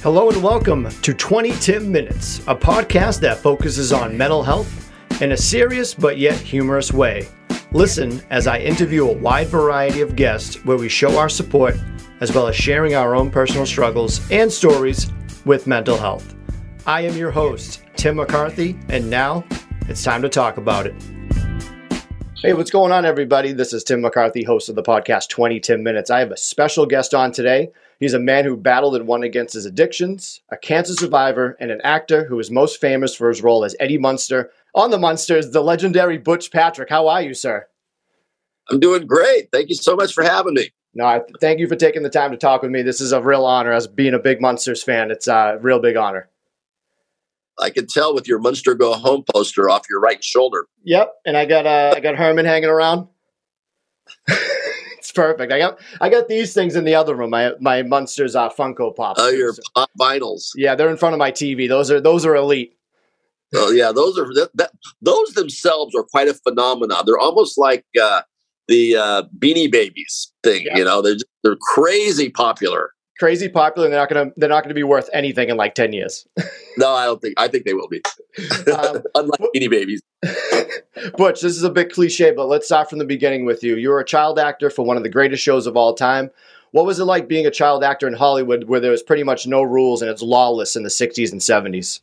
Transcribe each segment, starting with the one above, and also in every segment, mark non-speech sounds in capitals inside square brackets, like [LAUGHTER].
Hello and welcome to 20 Tim Minutes, a podcast that focuses on mental health in a serious but yet humorous way. Listen as I interview a wide variety of guests where we show our support as well as sharing our own personal struggles and stories with mental health. I am your host, Tim McCarthy, and now it's time to talk about it. Hey, what's going on, everybody? This is Tim McCarthy, host of the podcast 20 Tim Minutes. I have a special guest on today. He's a man who battled and won against his addictions, a cancer survivor, and an actor who is most famous for his role as Eddie Munster on The Munsters, the legendary Butch Patrick. How are you, sir? I'm doing great. Thank you so much for having me. No, I thank you for taking the time to talk with me. This is a real honor as being a big Munsters fan. It's a real big honor. I can tell with your Munster Go Home poster off your right shoulder. Yep, and I got uh, I got Herman hanging around. [LAUGHS] it's perfect. I got I got these things in the other room. My my Munsters uh, Funko Pop. Oh, your pop vinyls. Yeah, they're in front of my TV. Those are those are elite. Oh yeah, those are that, that those themselves are quite a phenomenon. They're almost like uh, the uh, Beanie Babies thing. Yeah. You know, they're they're crazy popular. Crazy popular, and they're not gonna they're not gonna be worth anything in like ten years. no, I don't think. I think they will be. Um, [LAUGHS] Unlike Beanie Babies. [LAUGHS] Butch, this is a bit cliche, but let's start from the beginning with you. You were a child actor for one of the greatest shows of all time. What was it like being a child actor in Hollywood, where there was pretty much no rules and it's lawless in the '60s and '70s?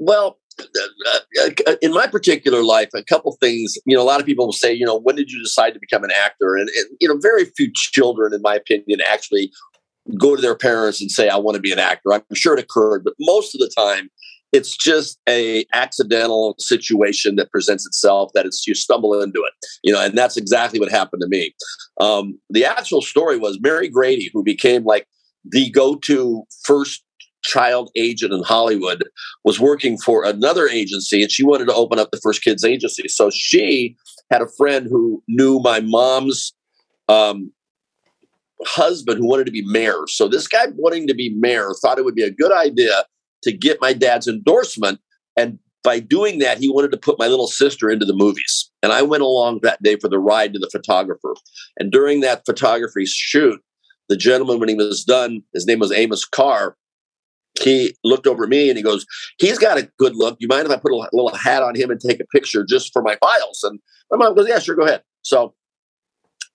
Well, uh, uh, in my particular life, a couple things. You know, a lot of people will say, you know, when did you decide to become an actor? And, and, you know, very few children, in my opinion, actually go to their parents and say, "I want to be an actor." I'm sure it occurred, but most of the time, it's just a accidental situation that presents itself. That it's you stumble into it, you know, and that's exactly what happened to me. Um, the actual story was Mary Grady, who became like the go-to first child agent in Hollywood was working for another agency and she wanted to open up the first kids agency. So she had a friend who knew my mom's um, husband who wanted to be mayor. So this guy wanting to be mayor thought it would be a good idea to get my dad's endorsement. And by doing that, he wanted to put my little sister into the movies. And I went along that day for the ride to the photographer. And during that photography shoot, the gentleman, when he was done, his name was Amos Carr, he looked over at me and he goes, He's got a good look. You mind if I put a little hat on him and take a picture just for my files? And my mom goes, Yeah, sure, go ahead. So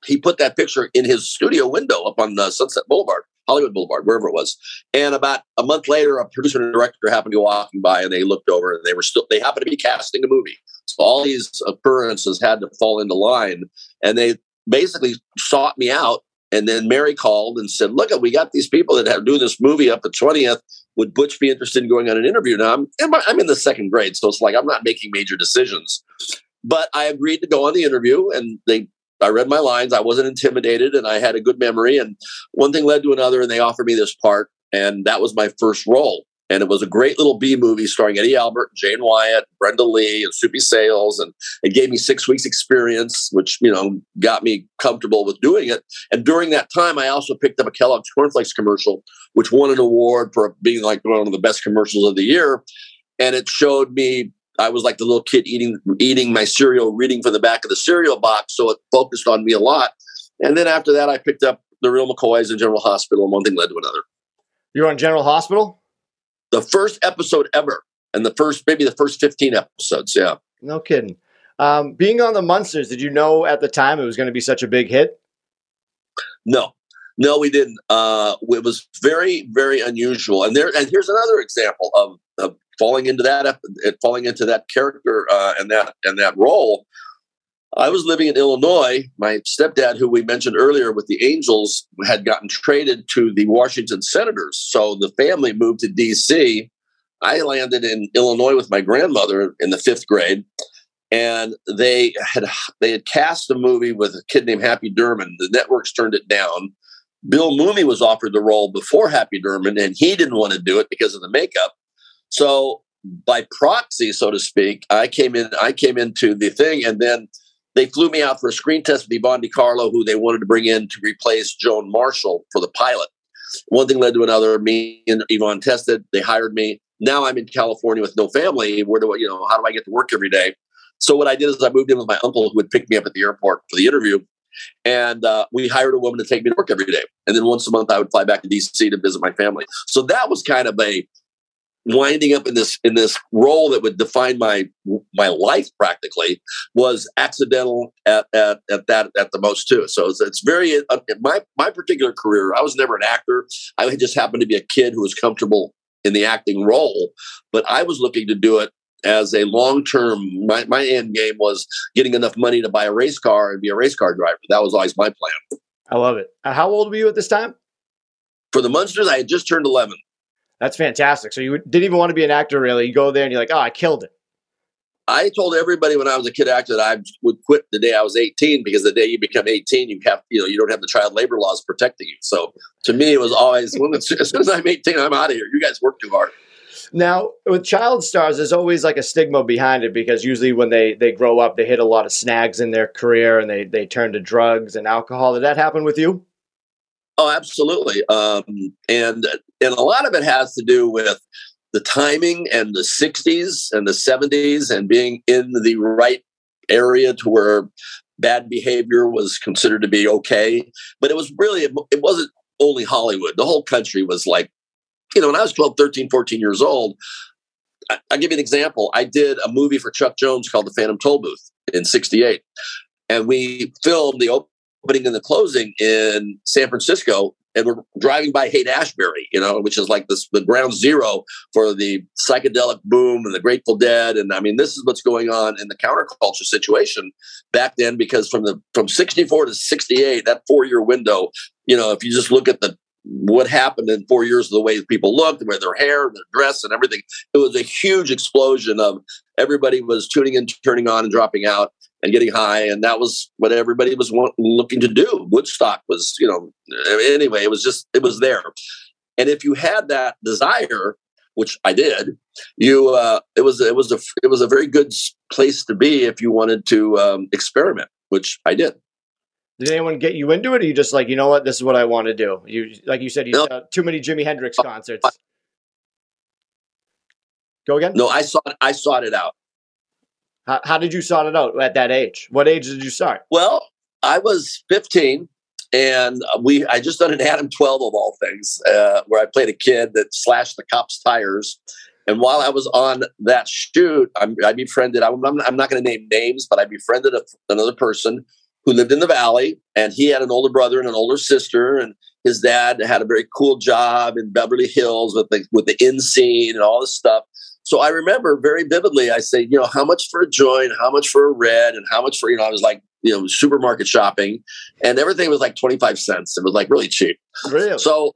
he put that picture in his studio window up on the Sunset Boulevard, Hollywood Boulevard, wherever it was. And about a month later, a producer and director happened to be walking by and they looked over and they were still, they happened to be casting a movie. So all these occurrences had to fall into line. And they basically sought me out and then Mary called and said, "Look, we got these people that have doing this movie up at 20th would Butch be interested in going on an interview? Now I'm I'm in the second grade, so it's like I'm not making major decisions. But I agreed to go on the interview, and they I read my lines. I wasn't intimidated, and I had a good memory. And one thing led to another, and they offered me this part, and that was my first role and it was a great little B movie starring Eddie Albert, Jane Wyatt, Brenda Lee, and Soupy Sales, and it gave me six weeks experience, which you know got me comfortable with doing it. And during that time, I also picked up a Kellogg's cornflakes commercial, which won an award for being like one of the best commercials of the year, and it showed me. I was like the little kid eating eating my cereal, reading from the back of the cereal box, so it focused on me a lot. And then after that, I picked up the Real McCoys and General Hospital, and one thing led to another. You're on General Hospital the first episode ever, and the first maybe the first fifteen episodes. Yeah, no kidding. Um, being on the Munsters, did you know at the time it was going to be such a big hit? No, no, we didn't. Uh, it was very, very unusual. And there, and here's another example of, of falling into that, falling into that character uh, and that and that role. I was living in Illinois. My stepdad, who we mentioned earlier with the Angels, had gotten traded to the Washington Senators. So the family moved to D.C. I landed in Illinois with my grandmother in the fifth grade, and they had they had cast a movie with a kid named Happy Derman. The networks turned it down. Bill Mumy was offered the role before Happy Derman, and he didn't want to do it because of the makeup. So by proxy, so to speak, I came in. I came into the thing, and then they flew me out for a screen test with Yvonne De Carlo, who they wanted to bring in to replace Joan Marshall for the pilot. One thing led to another. Me and Yvonne tested. They hired me. Now I'm in California with no family. Where do I, you know, how do I get to work every day? So what I did is I moved in with my uncle who had picked me up at the airport for the interview. and uh, we hired a woman to take me to work every day. And then once a month, I would fly back to DC to visit my family. So that was kind of a winding up in this in this role that would define my my life practically was accidental at at, at that at the most too. So it's, it's very uh, my my particular career i was never an actor. I just happened to be a kid who was comfortable in the acting role but i was looking to do it as a long term my, my end game was getting enough money to buy a race car and be a race car driver. That was always my plan. I love it. Uh, how old were you at this time? For the munsters i had just turned 11 that's fantastic. So you didn't even want to be an actor, really. You go there and you're like, oh, I killed it. I told everybody when I was a kid actor that I would quit the day I was 18 because the day you become 18, you have you know you don't have the child labor laws protecting you. So to me, it was always well, as soon as I'm 18, I'm out of here. You guys work too hard. Now, with child stars, there's always like a stigma behind it because usually when they they grow up, they hit a lot of snags in their career and they they turn to drugs and alcohol. Did that happen with you? Oh, absolutely. Um, and and a lot of it has to do with the timing and the 60s and the 70s and being in the right area to where bad behavior was considered to be okay. But it was really, it wasn't only Hollywood. The whole country was like, you know, when I was 12, 13, 14 years old, I, will give you an example. I did a movie for Chuck Jones called The Phantom Toll Booth in 68. And we filmed the opening and the closing in San Francisco, and we're driving by Haight Ashbury, you know, which is like this the ground zero for the psychedelic boom and the Grateful Dead. And I mean, this is what's going on in the counterculture situation back then, because from the from 64 to 68, that four-year window, you know, if you just look at the what happened in four years of the way people looked, with their hair, their dress, and everything. It was a huge explosion of everybody was tuning in, turning on, and dropping out and getting high, and that was what everybody was want, looking to do. Woodstock was, you know, anyway, it was just it was there, and if you had that desire, which I did, you uh, it was it was a it was a very good place to be if you wanted to um, experiment, which I did. Did anyone get you into it, or you just like, you know what, this is what I want to do? You like you said, you no. saw too many Jimi Hendrix concerts. Go again? No, I saw I sought it out. How, how did you sort it out at that age? What age did you start? Well, I was 15 and we I just done an Adam 12 of all things, uh, where I played a kid that slashed the cops' tires. And while I was on that shoot, I'm, I befriended. I'm, I'm not going to name names, but I befriended a, another person who lived in the valley, and he had an older brother and an older sister, and his dad had a very cool job in Beverly Hills with the with the in scene and all this stuff. So I remember very vividly, I say, you know, how much for a joint, how much for a red, and how much for, you know, I was like, you know, supermarket shopping, and everything was like 25 cents. It was like really cheap. Really? So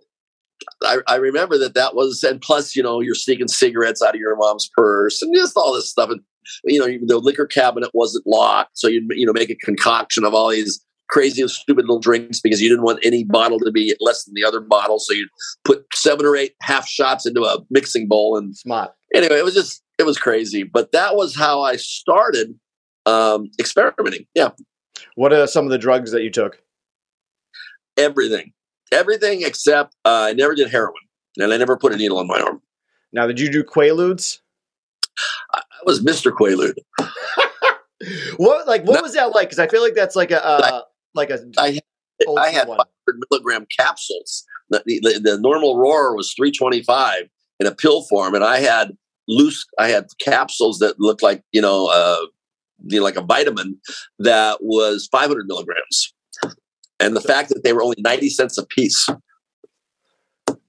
I, I, remember that that was, and plus, you know, you're sneaking cigarettes out of your mom's purse and just all this stuff. And, you know, the liquor cabinet wasn't locked. So you'd, you know, make a concoction of all these crazy stupid little drinks because you didn't want any bottle to be less than the other bottle. So you'd put seven or eight half shots into a mixing bowl and smart. Anyway, it was just it was crazy. But that was how I started um, experimenting. Yeah. What are some of the drugs that you took? Everything, everything except uh, I never did heroin, and I never put a needle on my arm. Now, did you do Quaaludes? I, I was Mister Quaalude. [LAUGHS] what like what was that like? Because I feel like that's like a uh, like a I, I had 500 milligram capsules. The, the, the, normal roar was 325 in a pill form, and I had loose. I had capsules that looked like you know, uh, you know, like a vitamin that was 500 milligrams, and the fact that they were only 90 cents a piece.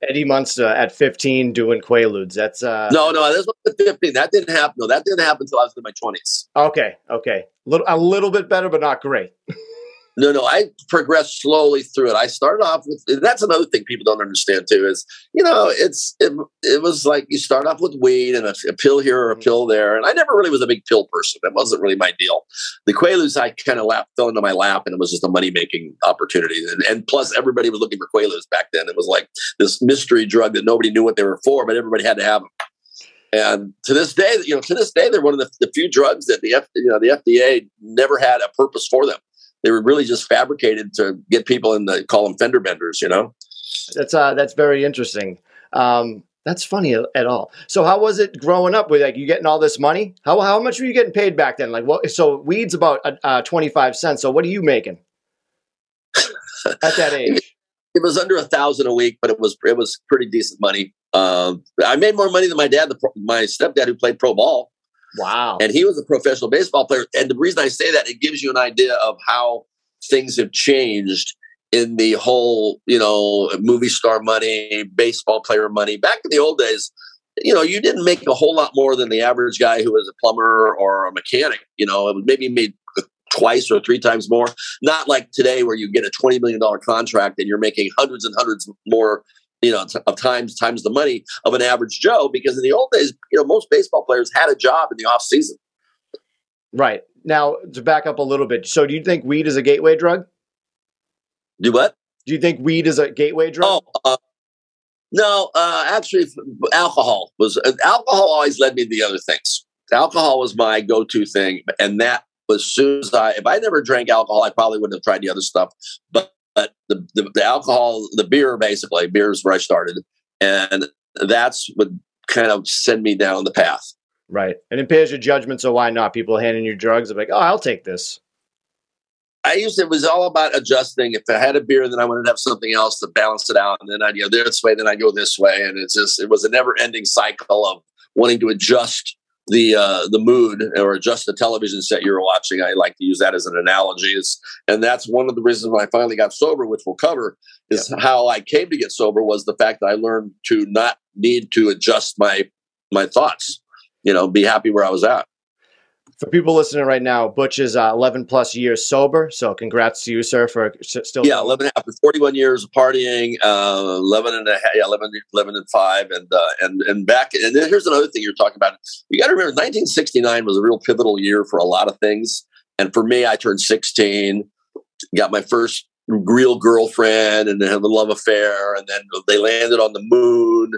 Eddie Munster at 15 doing Quaaludes. That's uh No, no, this was 15. That didn't happen. No, that didn't happen until I was in my 20s. Okay, okay. Little a little bit better, but not great. [LAUGHS] No, no, I progressed slowly through it. I started off with that's another thing people don't understand too is you know it's it, it was like you start off with weed and a, a, pill here or a mm-hmm. pill there, and I never really was a big pill person. That wasn't really my deal. The Quaaludes I kind of lap, fell into my lap, and it was just a money making opportunity. And, and plus, everybody was looking for Quaaludes back then. It was like this mystery drug that nobody knew what they were for, but everybody had to have them. And to this day, you know, to this day, they're one of the, the few drugs that the F, you know the FDA never had a purpose for them they were really just fabricated to get people in the call them fender benders, you know. That's uh, that's very interesting. Um, that's funny at all. So how was it growing up with like you getting all this money? How how much were you getting paid back then? Like what? So weed's about uh, uh twenty five cents. So what are you making? At that [LAUGHS] age, it was under a thousand a week, but it was it was pretty decent money. Um, I made more money than my dad, the, my stepdad, who played pro ball. Wow! And he was a professional baseball player. And the reason I say that it gives you an idea of how things have changed in the whole, you know, movie star money, baseball player money. Back in the old days, you know, you didn't make a whole lot more than the average guy who was a plumber or a mechanic. You know, it was maybe made twice or three times more. Not like today where you get a $20 million contract and you're making hundreds and hundreds more, you know, of times times the money of an average Joe. Because in the old days, you know, most baseball players had a job in the off season. Right. Now, to back up a little bit, so do you think weed is a gateway drug? Do what? Do you think weed is a gateway drug? Oh, uh, no, uh, actually, alcohol was uh, alcohol always led me to the other things. Alcohol was my go-to thing, and that was soon as I, if I never drank alcohol, I probably wouldn't have tried the other stuff. But the, the, the alcohol, the beer, basically, beer is where I started, and that's what kind of send me down the path. Right, and impairs your judgment. So why not? People handing you drugs, are like, oh, I'll take this. I used to, it was all about adjusting. If I had a beer, then I wanted to have something else to balance it out, and then I'd go this way, then I'd go this way, and it's just it was a never ending cycle of wanting to adjust the uh, the mood or adjust the television set you're watching. I like to use that as an analogy. Is and that's one of the reasons when I finally got sober, which we'll cover, is yeah. how I came to get sober was the fact that I learned to not need to adjust my my thoughts. You know, be happy where I was at for people listening right now, Butch is uh, 11 plus years sober. So congrats to you, sir, for still. Yeah, 11 after 41 years of partying, uh, 11 and a half, yeah, 11, 11 and five. And, uh, and, and back, and then here's another thing you're talking about. You got to remember 1969 was a real pivotal year for a lot of things. And for me, I turned 16, got my first real girlfriend and had a love affair. And then they landed on the moon.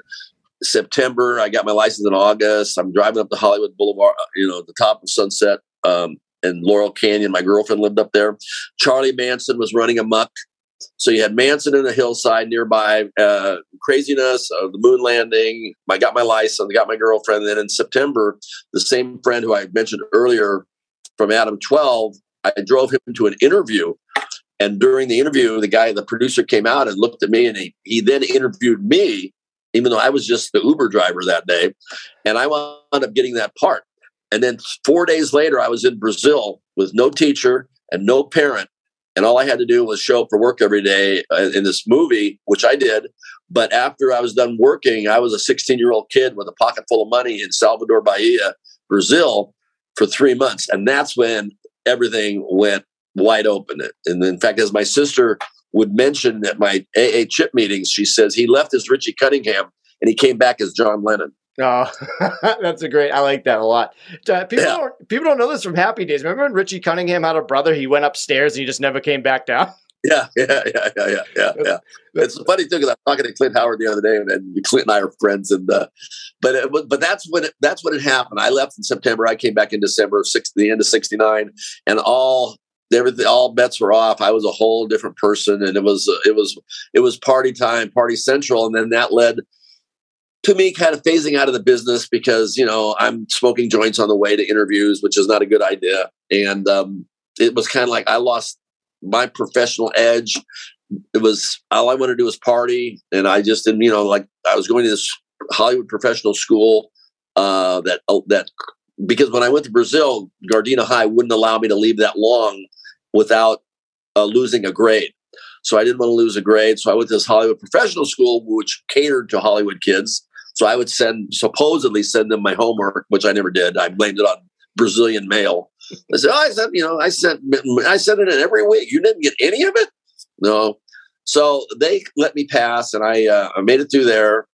September. I got my license in August. I'm driving up to Hollywood Boulevard, uh, you know, the top of Sunset um, and Laurel Canyon. My girlfriend lived up there. Charlie Manson was running amok. So you had Manson in a hillside nearby, uh, craziness, uh, the moon landing. I got my license, got my girlfriend. And then in September, the same friend who I mentioned earlier from Adam 12, I drove him to an interview. And during the interview, the guy, the producer came out and looked at me and he, he then interviewed me even though I was just the Uber driver that day. And I wound up getting that part. And then four days later, I was in Brazil with no teacher and no parent. And all I had to do was show up for work every day uh, in this movie, which I did. But after I was done working, I was a 16 year old kid with a pocket full of money in Salvador Bahia, Brazil, for three months. And that's when everything went wide open. And in fact, as my sister would mention at my AA chip meetings, she says he left as Richie Cunningham and he came back as John Lennon. Oh, [LAUGHS] that's a great. I like that a lot. Uh, people yeah. don't people don't know this from Happy Days. Remember when Richie Cunningham had a brother? He went upstairs and he just never came back down. [LAUGHS] Yeah, yeah, yeah, yeah, yeah, yeah. It's funny too because I'm talking to Clint Howard the other day, and, and Clint and I are friends. And uh, but it, but that's when it, that's when it happened. I left in September. I came back in December, six, the end of '69, and all everything all bets were off. I was a whole different person and it was it was it was party time party central and then that led to me kind of phasing out of the business because you know i'm smoking joints on the way to interviews which is not a good idea. And um, it was kind of like i lost my professional edge. It was all i wanted to do was party and i just didn't you know like i was going to this hollywood professional school uh, that uh, that because when I went to Brazil, Gardena High wouldn't allow me to leave that long without uh, losing a grade. So I didn't want to lose a grade. So I went to this Hollywood professional school, which catered to Hollywood kids. So I would send, supposedly send them my homework, which I never did. I blamed it on Brazilian mail. I said, oh, I sent, you know, I sent, I sent it in every week. You didn't get any of it? No. So they let me pass, and I, uh, I made it through there,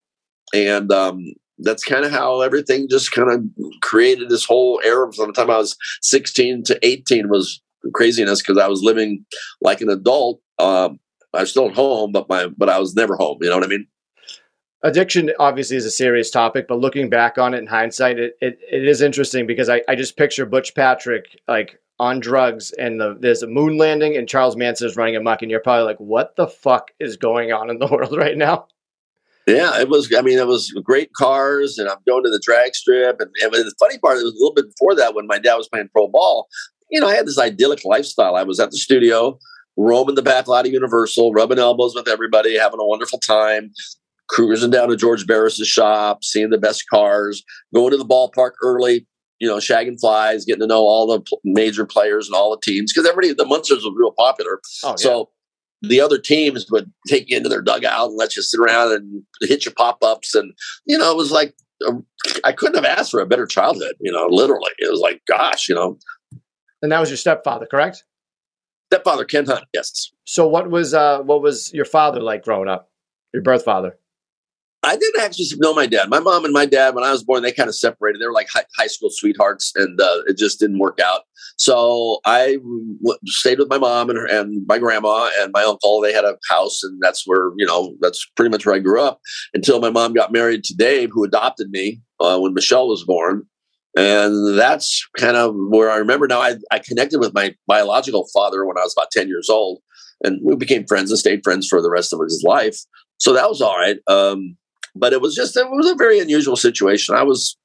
and um, that's kind of how everything just kind of created this whole era from the time I was 16 to 18 was craziness because I was living like an adult. Um, I was still at home, but my but I was never home. You know what I mean? Addiction obviously is a serious topic, but looking back on it in hindsight, it, it, it is interesting because I, I just picture Butch Patrick like on drugs and the, there's a moon landing and Charles Manson is running amok, and you're probably like, what the fuck is going on in the [LAUGHS] world right now? Yeah, it was. I mean, it was great cars, and I'm going to the drag strip. And, and the funny part, it was a little bit before that when my dad was playing pro ball you know, I had this idyllic lifestyle. I was at the studio. roaming the back lot of Universal, rubbing elbows with everybody, having a wonderful time, cruising down to George Barris's shop, seeing the best cars, going to the ballpark early, you know, shagging flies, getting to know all the major players and all the teams because everybody the Munsters was real popular. Oh, yeah. So the other teams would take you into their dugout and let you sit around and hit your pop ups, and you know, it was like I couldn't have asked for a better childhood. You know, literally, it was like, gosh, you know. And that was your stepfather, correct? Stepfather Ken Hunt, yes. So what was uh, what was your father like growing up? Your birth father? I didn't actually know my dad. My mom and my dad, when I was born, they kind of separated. They were like high, high school sweethearts, and uh, it just didn't work out. So I w- stayed with my mom and, her, and my grandma and my uncle. They had a house, and that's where you know that's pretty much where I grew up until my mom got married to Dave, who adopted me uh, when Michelle was born. And that's kind of where I remember now. I, I connected with my biological father when I was about ten years old, and we became friends and stayed friends for the rest of his life. So that was all right. Um, but it was just it was a very unusual situation. I was,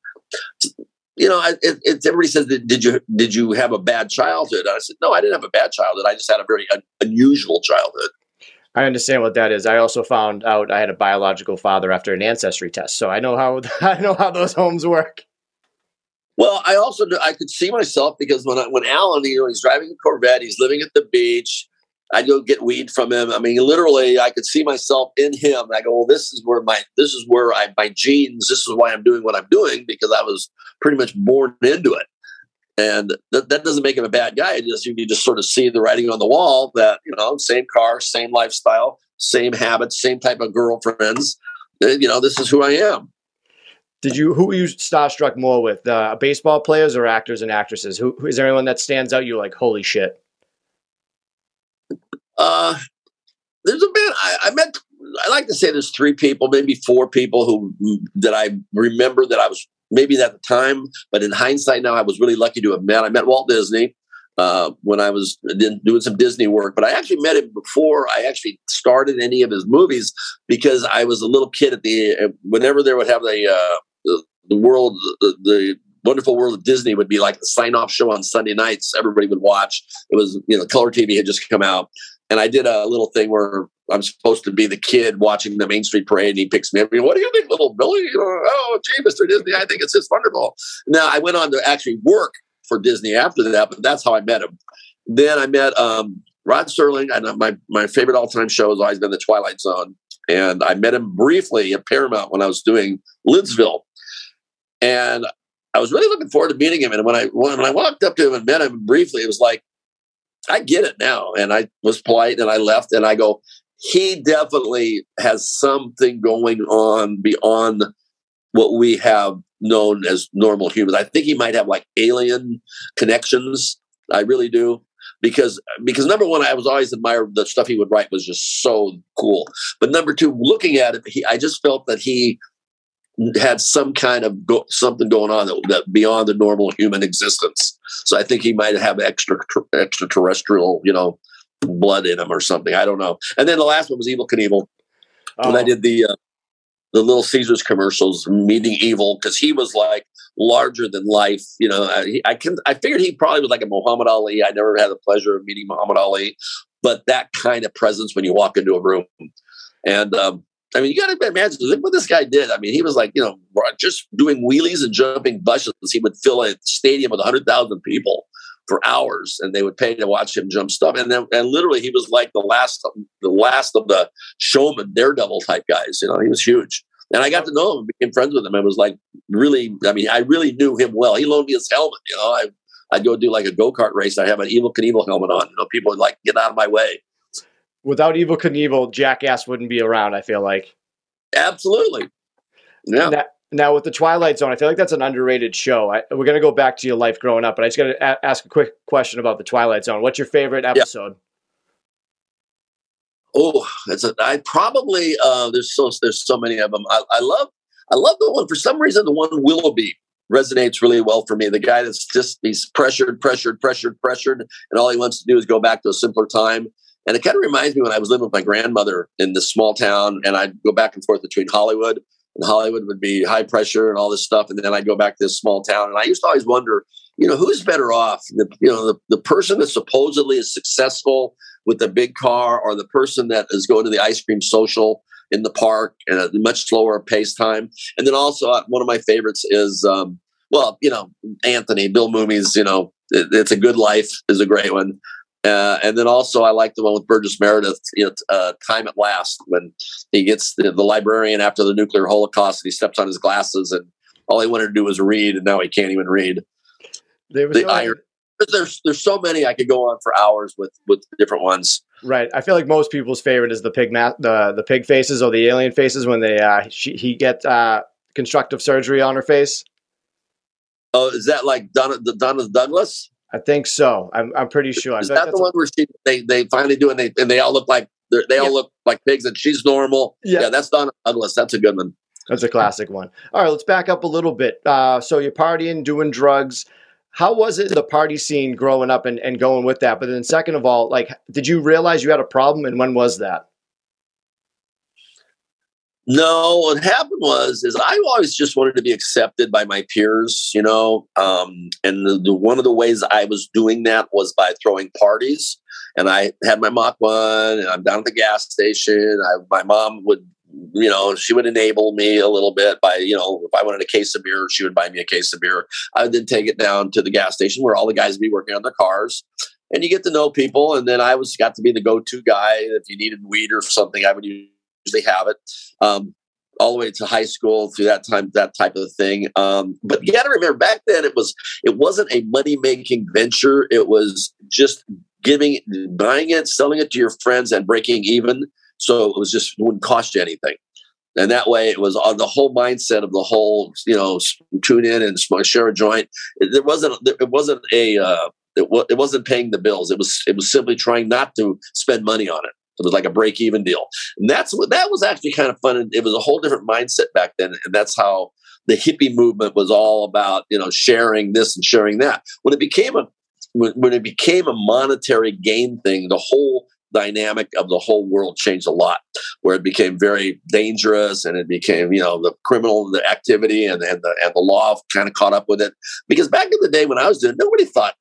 you know, it, it, everybody says, "Did you did you have a bad childhood?" I said, "No, I didn't have a bad childhood. I just had a very un- unusual childhood." I understand what that is. I also found out I had a biological father after an ancestry test, so I know how [LAUGHS] I know how those homes work. Well, I also I could see myself because when I, when Alan, you know, he's driving a Corvette, he's living at the beach, I'd go get weed from him. I mean, literally, I could see myself in him. I go, well, this is where my this is where I my genes. This is why I'm doing what I'm doing because I was pretty much born into it. And that, that doesn't make him a bad guy. It just you just sort of see the writing on the wall that you know, same car, same lifestyle, same habits, same type of girlfriends. You know, this is who I am. Did you who were you starstruck more with, uh, baseball players or actors and actresses? Who is there anyone that stands out? You like, holy shit. Uh, there's a bit I, I met. I like to say there's three people, maybe four people who that I remember that I was maybe at the time, but in hindsight now, I was really lucky to have met. I met Walt Disney uh, when I was doing some Disney work, but I actually met him before I actually started any of his movies because I was a little kid at the whenever they would have the uh, the, the world the, the Wonderful World of Disney would be like the sign off show on Sunday nights. Everybody would watch. It was, you know, color TV had just come out and I did a little thing where I'm supposed to be the kid watching the Main Street Parade, and he picks me up. what do you think, little Billy? Oh, gee, Mr. Disney, I think it's just wonderful. Now I went on to actually work for Disney after that, but that's how I met him. Then I met um, Rod Serling. I know my my favorite all time show has always been The Twilight Zone, and I met him briefly at Paramount when I was doing Lidsville, and I was really looking forward to meeting him. And when I when I walked up to him and met him briefly, it was like I get it now. And I was polite and I left and I go, he definitely has something going on beyond what we have known as normal humans. I think he might have like alien connections. I really do. Because because number one, I was always admired the stuff he would write was just so cool. But number two, looking at it, he, I just felt that he had some kind of go, something going on that, that, beyond the normal human existence. So I think he might have extra extraterrestrial, you know, blood in him or something. I don't know. And then the last one was Evel Knievel. Oh. When I oh. did the uh, the Little Caesars commercials, meeting Evel, because he was like larger than life. You know, I, I can I figured he probably was like a Muhammad Ali. I never had the pleasure of meeting Muhammad Ali, but that kind of presence when you walk into a room. And um, I mean, you got to imagine look what this guy did. I mean, he was like, you know, just doing wheelies and jumping bushes. He would fill a stadium with 100,000 people for hours and they would pay to watch him jump stuff. And then, and literally he was like the last, the last of the showman daredevil type guys. You know, he was huge. And I got to know him, became friends with him. I was like really, I mean, I really knew him well. He loaned me his helmet. You know, I, I'd go do like a go kart race. I have an Evel Knievel helmet on. You know, people would like get out of my way without Evel Knievel, Jackass wouldn't be around. I feel like. Absolutely. Yeah. Now, now, with the Twilight Zone, I feel like that's an underrated show. I, we're gonna go back to your life growing up, but I just got to a- ask a quick question about the Twilight Zone. What's your favorite episode? Yeah. Oh, that's a. I probably uh, there's so there's so many of them. I, I love I love the one for some reason the one Willoughby resonates really well for me. The guy that's just he's pressured, pressured, pressured, pressured, and all he wants to do is go back to a simpler time. And it kind of reminds me when I was living with my grandmother in this small town, and I'd go back and forth between Hollywood, and Hollywood would be high pressure and all this stuff, and then I'd go back to this small town, and I used to always wonder, you know, who's better off? The, you know, the, the person that supposedly is successful, with the big car or the person that is going to the ice cream social in the park and a much slower pace time. And then also uh, one of my favorites is, um, well, you know, Anthony, Bill Mumy's, you know, it, it's a good life is a great one. Uh, and then also I like the one with Burgess Meredith, you know, uh, Time at Last, when he gets the, the, librarian after the nuclear holocaust and he steps on his glasses and all he wanted to do was read and now he can't even read. There was the no iron. There's there's so many I could go on for hours with with different ones. Right. I feel like most people's favorite is the pig ma- the the pig faces or the alien faces when they uh she, he get uh constructive surgery on her face. Oh, is that like Donna the Donna Douglas? I think so. I'm, I'm pretty sure. Is that the one where she, they they finally do and they and they all look like they all yeah. look like pigs and she's normal? Yeah, yeah that's Donna Douglas. That's a good one. That's a classic one. All right, let's back up a little bit. Uh, so you're partying, doing drugs. How was it the party scene growing up and, and going with that? But then second of all, like, did you realize you had a problem and when was that? No, what happened was is I always just wanted to be accepted by my peers, you know. Um, and the, the, one of the ways I was doing that was by throwing parties. And I had my Mach one, and I'm down at the gas station. I, my mom would, you know, she would enable me a little bit by, you know, if I wanted a case of beer, she would buy me a case of beer. I would then take it down to the gas station where all the guys would be working on their cars and you get to know people. And then I was got to be the go-to guy. If you needed weed or something, I would usually have it. Um, all the way to high school through that time, that type of thing. Um, but you got to remember, back then it was it wasn't a money making venture. It was just giving, buying it, selling it to your friends, and breaking even. So it was just it wouldn't cost you anything. And that way, it was on the whole mindset of the whole, you know, tune in and share a joint. It, it wasn't. It wasn't a. Uh, it, it wasn't paying the bills. It was. It was simply trying not to spend money on it. It was like a break even deal. And that's what that was actually kind of fun. And It was a whole different mindset back then. And that's how the hippie movement was all about, you know, sharing this and sharing that. When it became a when, it became a monetary gain thing, the whole dynamic of the whole world changed a lot where it became very dangerous and it became you know the criminal the activity and, and the and the law kind of caught up with it because back in the day when i was doing it nobody thought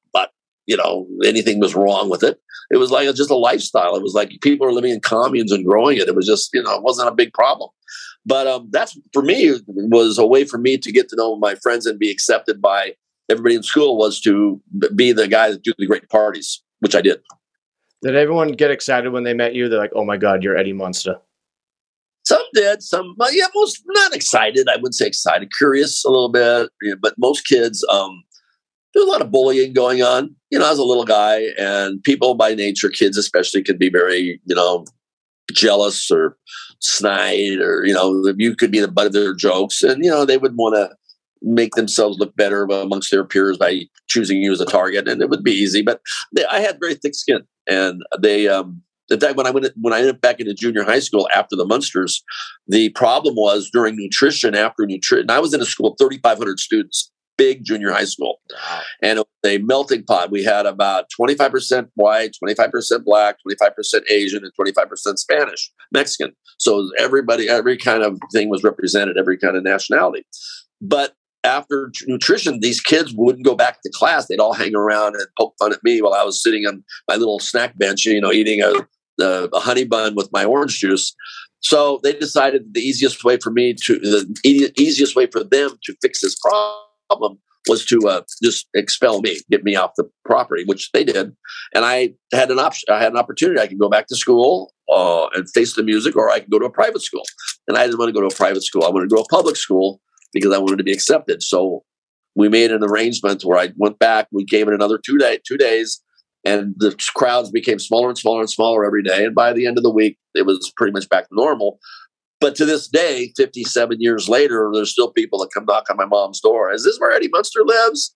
you know anything was wrong with it. It was like just a lifestyle. It was like people are living in communes and growing it. It was just you know it wasn't a big problem. But um, that's for me was a way for me to get to know my friends and be accepted by everybody in school was to be the guy that do the great parties which i did. Did everyone get excited when they met you? They're like oh my god you're eddie munster. Some did some yeah most not excited i wouldn't say excited curious a little bit but most kids um there's a lot of bullying going on. You know, as a little guy, and people by nature, kids especially, can be very, you know, jealous or snide, or you know, you could be the butt of their jokes, and you know, they would want to make themselves look better amongst their peers by choosing you as a target, and it would be easy. But they, I had very thick skin, and they. um in fact, when I went when I went back into junior high school after the Munsters, the problem was during nutrition. After nutrition, I was in a school of 3,500 students, big junior high school. Wow. And it was a melting pot. We had about 25% white, 25% black, 25% Asian, and 25% Spanish, Mexican. So everybody, every kind of thing was represented, every kind of nationality. But after nutrition, these kids wouldn't go back to class. They'd all hang around and poke fun at me while I was sitting on my little snack bench, you know, eating a, a, a honey bun with my orange juice. So they decided the easiest way for me to, the easiest way for them to fix this problem problem was to uh, just expel me, get me off the property, which they did. And I had an option. I had an opportunity. I could go back to school uh, and face the music, or I could go to a private school. And I didn't want to go to a private school. I wanted to go to a public school because I wanted to be accepted. So we made an arrangement where I went back. We gave it another two day, two days, and the crowds became smaller and smaller and smaller every day. And by the end of the week, it was pretty much back to normal. But to this day, 57 years later, there's still people that come knock on my mom's door. Is this where Eddie Munster lives?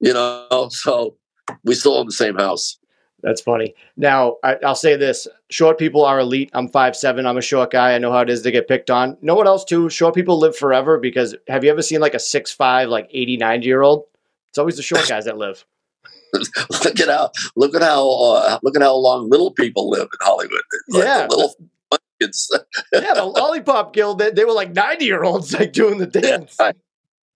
You know, [LAUGHS] so we still own the same house. That's funny. Now, I, will say this short people are elite. I'm five seven. I'm a short guy. I know how it is to get picked on. No one else, too? Short people live forever because have you ever seen like a six five, like 89 year old? It's always the short [LAUGHS] guys that live. look at how look at how uh, look at how long little people live in Hollywood. Like yeah, little yeah, the Lollipop Guild, they, they, were like 90 year olds like doing the dance. Yeah,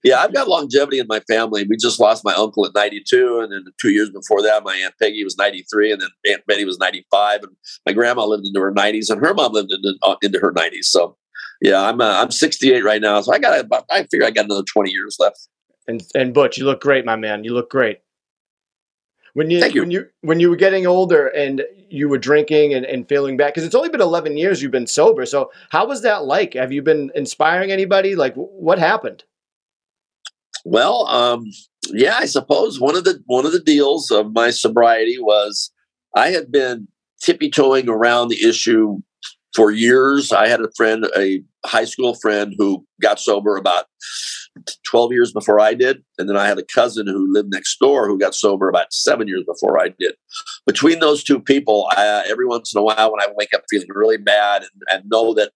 Yeah, I've got longevity in my family. We just lost my uncle at 92, and then two years before that, my aunt Peggy was 93, and then Aunt Betty was 95, and my grandma lived into her 90s, and her mom lived into, uh, into her 90s. So, yeah, I'm uh, I'm 68 right now, so I got about I figure I got another 20 years left. And and Butch, you look great, my man. You look great. When you, Thank you. when you when you were getting older and you were drinking and, and feeling bad because it's only been 11 years you've been sober so how was that like? Have you been inspiring anybody? Like what happened? Well um, yeah i suppose one of the one of the deals of my sobriety was i had been tippy-toeing around the issue for years. I had a friend a high school friend who got sober about 12 years before I did. And then I had a cousin who lived next door who got sober about seven years before I did. Between those two people, I, every once in a while when I wake up feeling really bad and, and know that,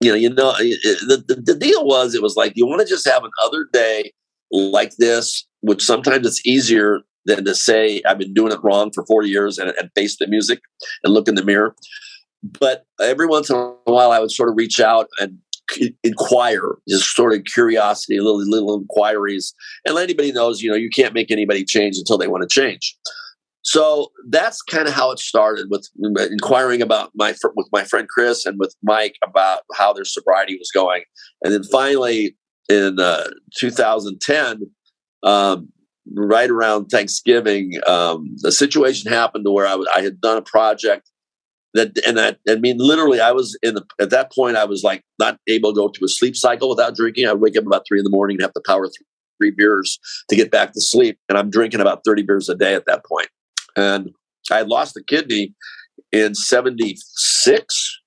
you know, you know, the, the, the deal was, it was like, you want to just have another day like this, which sometimes it's easier than to say, I've been doing it wrong for 40 years and, and face the music and look in the mirror. But every once in a while, I would sort of reach out and inquire, just sort of curiosity, little little inquiries, and anybody knows, you know, you can't make anybody change until they want to change. So that's kind of how it started with inquiring about my with my friend Chris and with Mike about how their sobriety was going, and then finally in uh, 2010, um, right around Thanksgiving, um, the situation happened to where I, w- I had done a project that and that I mean literally I was in the at that point I was like not able to go to a sleep cycle without drinking. I would wake up about three in the morning and have to power through three beers to get back to sleep. And I'm drinking about 30 beers a day at that point. And I lost a kidney in 76.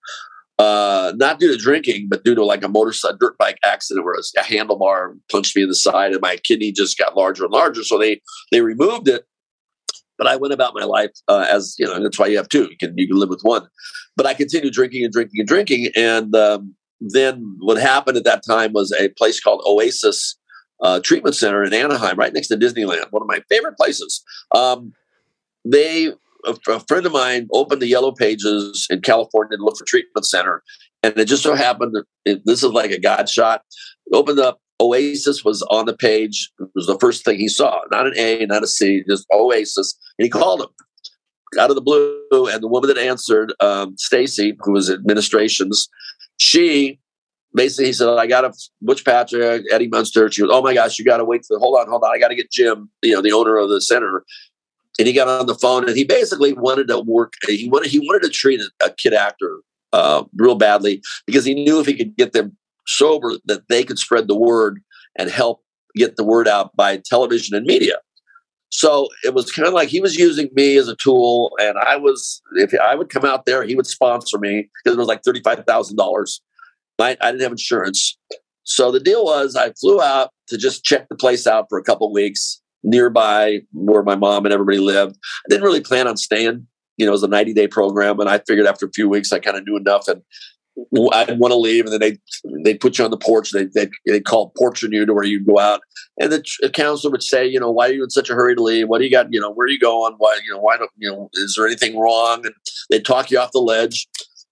Uh, not due to drinking, but due to like a motorcycle dirt bike accident where a handlebar punched me in the side and my kidney just got larger and larger. So they they removed it but I went about my life uh, as you know. That's why you have two. You can you can live with one. But I continued drinking and drinking and drinking, and um, then what happened at that time was a place called Oasis uh, Treatment Center in Anaheim, right next to Disneyland, one of my favorite places. Um, they a, a, friend of mine opened the yellow pages in California to look for treatment center, and it just so happened that it, this is like a god shot. Opened up Oasis was on the page. It was the first thing he saw. Not an A, not a C, just Oasis. And he called him out of the blue. And the woman that answered, um, Stacy, who was administrations, she basically he said, I got a Butch Patrick, Eddie Munster. She was, oh my gosh, you got to wait for, hold on, hold on. I got to get Jim, you know, the owner of the center. And he got on the phone and he basically wanted to work. He wanted, he wanted to treat a, a kid actor uh, real badly because he knew if he could get them sober that they could spread the word and help get the word out by television and media. So it was kind of like he was using me as a tool, and I was if I would come out there, he would sponsor me because it was like thirty five thousand dollars. I, didn't have insurance, so the deal was I flew out to just check the place out for a couple weeks nearby where my mom and everybody lived. I didn't really plan on staying. You know, it was a ninety day program, and I figured after a few weeks I kind of knew enough, and I didn't want to leave, and then they they put you on the porch. They they they call porching you to where you go out, and the, the counselor would say, you know, why are you in such a hurry to leave? What do you got? You know, where are you going? Why you know why don't you know? Is there anything wrong? And they talk you off the ledge.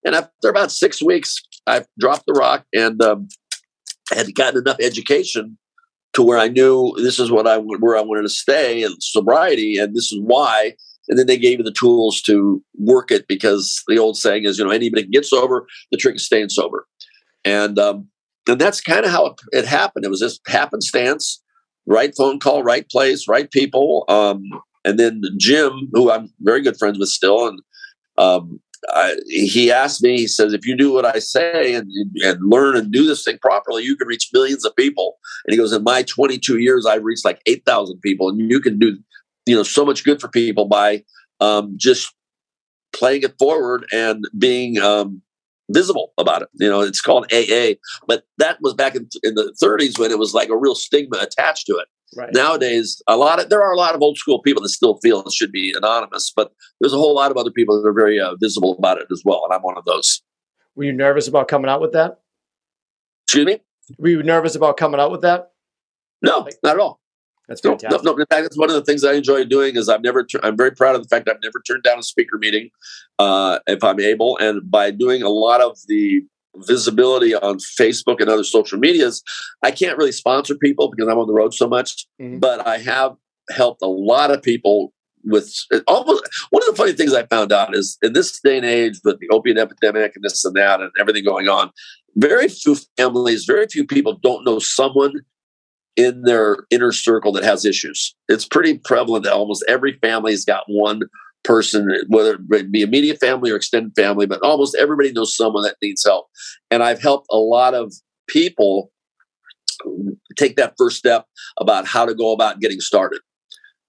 And after about six weeks, I dropped the rock and um, had gotten enough education to where I knew this is what I where I wanted to stay and sobriety, and this is why and then they gave you the tools to work it because the old saying is, you know, anybody can get sober. The trick is staying sober, and um, and that's kind of how it, happened. It was just happenstance, right phone call, right place, right people. Um, and then Jim, who I'm very good friends with still, and um, I, he asked me, he says, if you do what I say and, and learn and do this thing properly, you can reach millions of people. And he goes, in my 22 years, I've reached like 8,000 people, and you can do you know so much good for people by um, just playing it forward and being um, visible about it. You know, it's called AA, but that was back in, in, the 30s when it was like a real stigma attached to it. Right. Nowadays, a lot of there are a lot of old school people that still feel it should be anonymous, but there's a whole lot of other people that are very uh, visible about it as well, and I'm one of those. Were you nervous about coming out with that? Excuse me. Were you nervous about coming out with that? No, not at all. That's fantastic. No, no, no, In fact, that's one of the things I enjoy doing. Is I've never. I'm very proud of the fact I've never turned down a speaker meeting, uh, if I'm able, and by doing a lot of the visibility on Facebook and other social medias. I can't really sponsor people because I'm on the road so much, mm-hmm. but I have helped a lot of people with almost one of the funny things I found out is in this day and age with the opiate epidemic and this and that and everything going on, very few families, very few people don't know someone in their inner circle that has issues. It's pretty prevalent that almost every family's got one person, whether it be immediate family or extended family, but almost everybody knows someone that needs help. And I've helped a lot of people take that first step about how to go about getting started.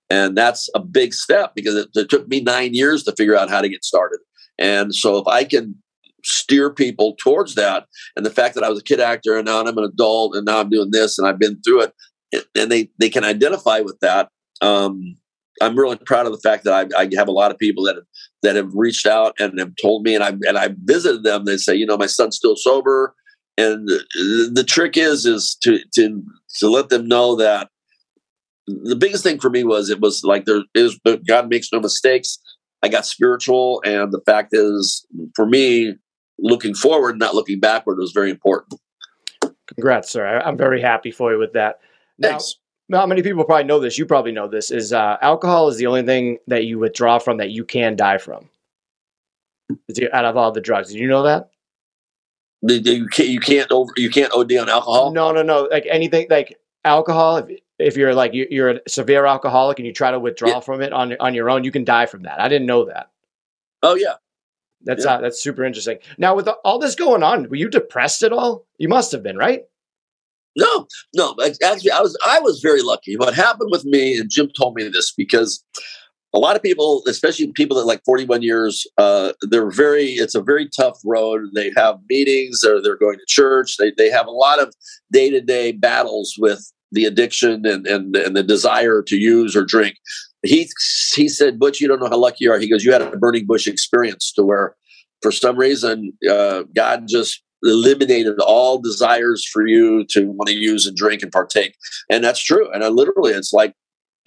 And that's a big step because it, it took me nine years to figure out how to get started. And so if I can steer people towards that. And the fact that I was a kid actor and now I'm an adult and now I'm doing this and I've been through it, and they they can identify with that. Um, I'm really proud of the fact that I, I, have a lot of people that have, that have reached out and have told me, and I and I visited them. They say, you know, my son's still sober, and the, the trick is is to to to let them know that the biggest thing for me was it was like there is God makes no mistakes. I got spiritual, and the fact is, for me, looking forward, not looking backward, was very important. Congrats, sir! I'm very happy for you with that. Now, Thanks. Not many people probably know this. You probably know this. Is uh, alcohol is the only thing that you withdraw from that you can die from. Out of all the drugs, did you know that? You can't. You can't over. You can't OD on alcohol. No, no, no. Like anything, like alcohol. If, if you're like you're a severe alcoholic and you try to withdraw yeah. from it on on your own, you can die from that. I didn't know that. Oh yeah, that's yeah. Uh, that's super interesting. Now with all this going on, were you depressed at all? You must have been, right? No, no. Actually, I was I was very lucky. What happened with me, and Jim told me this because a lot of people, especially people that like 41 years, uh, they're very. It's a very tough road. They have meetings, or they're going to church. They they have a lot of day to day battles with the addiction and, and and the desire to use or drink. He he said, "Butch, you don't know how lucky you are." He goes, "You had a burning bush experience to where." For some reason, uh, God just eliminated all desires for you to want to use and drink and partake. And that's true. And I literally, it's like,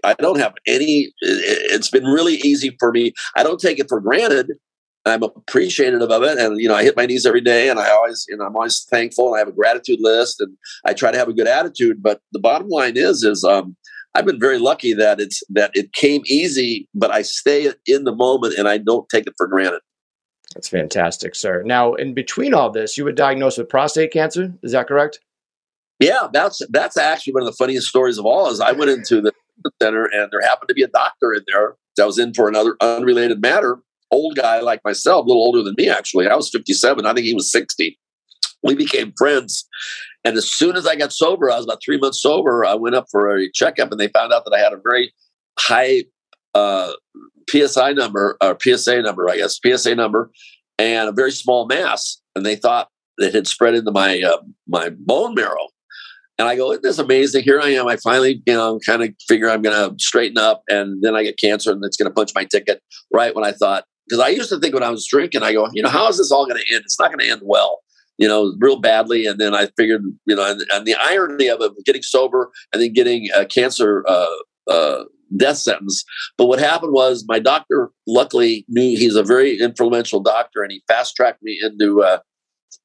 I don't have any, it's been really easy for me. I don't take it for granted. I'm appreciative of it. And, you know, I hit my knees every day and I always, you know, I'm always thankful and I have a gratitude list and I try to have a good attitude. But the bottom line is, is, um, I've been very lucky that it's that it came easy, but I stay in the moment and I don't take it for granted. That's fantastic, sir. Now, in between all this, you were diagnosed with prostate cancer. Is that correct? Yeah, that's that's actually one of the funniest stories of all. Is I went into the center and there happened to be a doctor in there that was in for another unrelated matter. Old guy like myself, a little older than me actually. I was 57. I think he was 60. We became friends. And as soon as I got sober, I was about three months sober. I went up for a checkup, and they found out that I had a very high uh, PSI number or PSA number, I guess, PSA number, and a very small mass. And they thought it had spread into my uh, my bone marrow. And I go, isn't this amazing? Here I am. I finally, you know, kind of figure I'm going to straighten up, and then I get cancer, and it's going to punch my ticket right when I thought. Because I used to think when I was drinking, I go, you know, how is this all going to end? It's not going to end well, you know, real badly. And then I figured, you know, and, and the irony of it, getting sober and then getting a cancer uh, uh, death sentence. But what happened was my doctor luckily knew he's a very influential doctor, and he fast tracked me into uh,